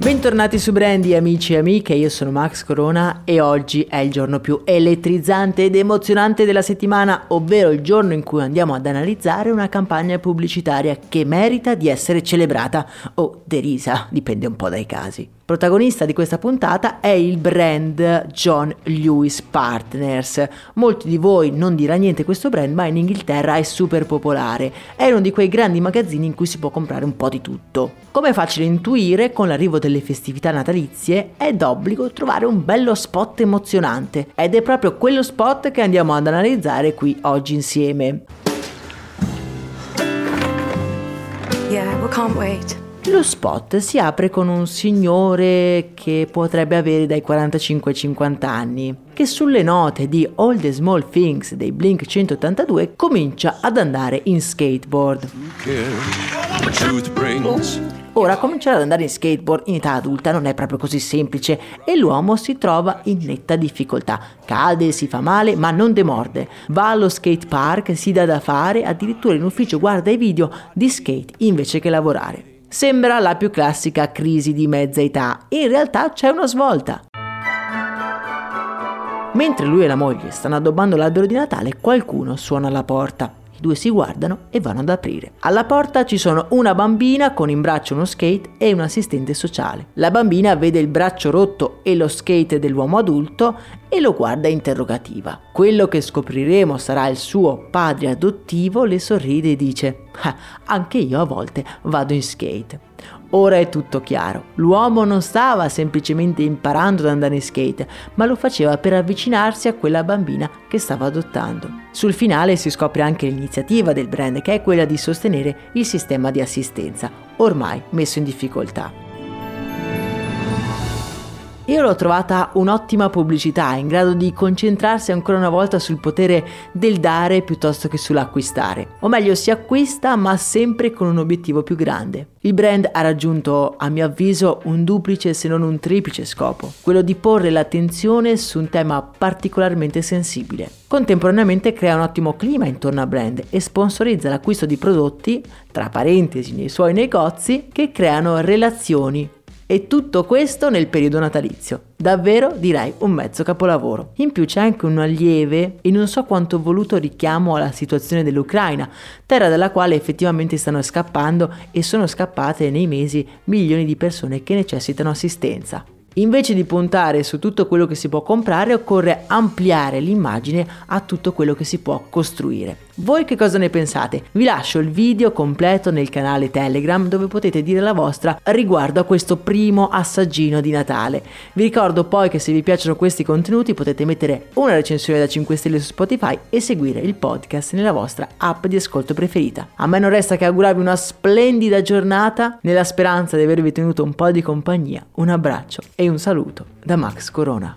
Bentornati su Brandy amici e amiche, io sono Max Corona e oggi è il giorno più elettrizzante ed emozionante della settimana, ovvero il giorno in cui andiamo ad analizzare una campagna pubblicitaria che merita di essere celebrata o derisa, dipende un po' dai casi. Protagonista di questa puntata è il brand John Lewis Partners. Molti di voi non dirà niente questo brand, ma in Inghilterra è super popolare. È uno di quei grandi magazzini in cui si può comprare un po' di tutto. Come è facile intuire, con l'arrivo delle festività natalizie è d'obbligo trovare un bello spot emozionante ed è proprio quello spot che andiamo ad analizzare qui oggi insieme. Yeah, we can't wait. Lo spot si apre con un signore che potrebbe avere dai 45 ai 50 anni, che sulle note di All the Small Things dei Blink 182 comincia ad andare in skateboard. Ora cominciare ad andare in skateboard in età adulta non è proprio così semplice e l'uomo si trova in netta difficoltà. Cade, si fa male, ma non demorde. Va allo skate park, si dà da fare, addirittura in ufficio guarda i video di skate invece che lavorare. Sembra la più classica crisi di mezza età, in realtà c'è una svolta. Mentre lui e la moglie stanno addobbando l'albero di Natale, qualcuno suona alla porta. I due si guardano e vanno ad aprire. Alla porta ci sono una bambina con in braccio uno skate e un assistente sociale. La bambina vede il braccio rotto e lo skate dell'uomo adulto e lo guarda interrogativa. Quello che scopriremo sarà il suo padre adottivo, le sorride e dice: Anche io a volte vado in skate. Ora è tutto chiaro. L'uomo non stava semplicemente imparando ad andare in skate, ma lo faceva per avvicinarsi a quella bambina che stava adottando. Sul finale si scopre anche l'iniziativa del brand, che è quella di sostenere il sistema di assistenza, ormai messo in difficoltà. Io l'ho trovata un'ottima pubblicità, in grado di concentrarsi ancora una volta sul potere del dare piuttosto che sull'acquistare. O meglio, si acquista ma sempre con un obiettivo più grande. Il brand ha raggiunto, a mio avviso, un duplice se non un triplice scopo, quello di porre l'attenzione su un tema particolarmente sensibile. Contemporaneamente crea un ottimo clima intorno al brand e sponsorizza l'acquisto di prodotti, tra parentesi nei suoi negozi, che creano relazioni e tutto questo nel periodo natalizio. Davvero direi un mezzo capolavoro. In più c'è anche una lieve e non so quanto voluto richiamo alla situazione dell'Ucraina, terra dalla quale effettivamente stanno scappando e sono scappate nei mesi milioni di persone che necessitano assistenza. Invece di puntare su tutto quello che si può comprare, occorre ampliare l'immagine a tutto quello che si può costruire. Voi che cosa ne pensate? Vi lascio il video completo nel canale Telegram dove potete dire la vostra riguardo a questo primo assaggino di Natale. Vi ricordo poi che se vi piacciono questi contenuti potete mettere una recensione da 5 stelle su Spotify e seguire il podcast nella vostra app di ascolto preferita. A me non resta che augurarvi una splendida giornata nella speranza di avervi tenuto un po' di compagnia. Un abbraccio e un saluto da Max Corona.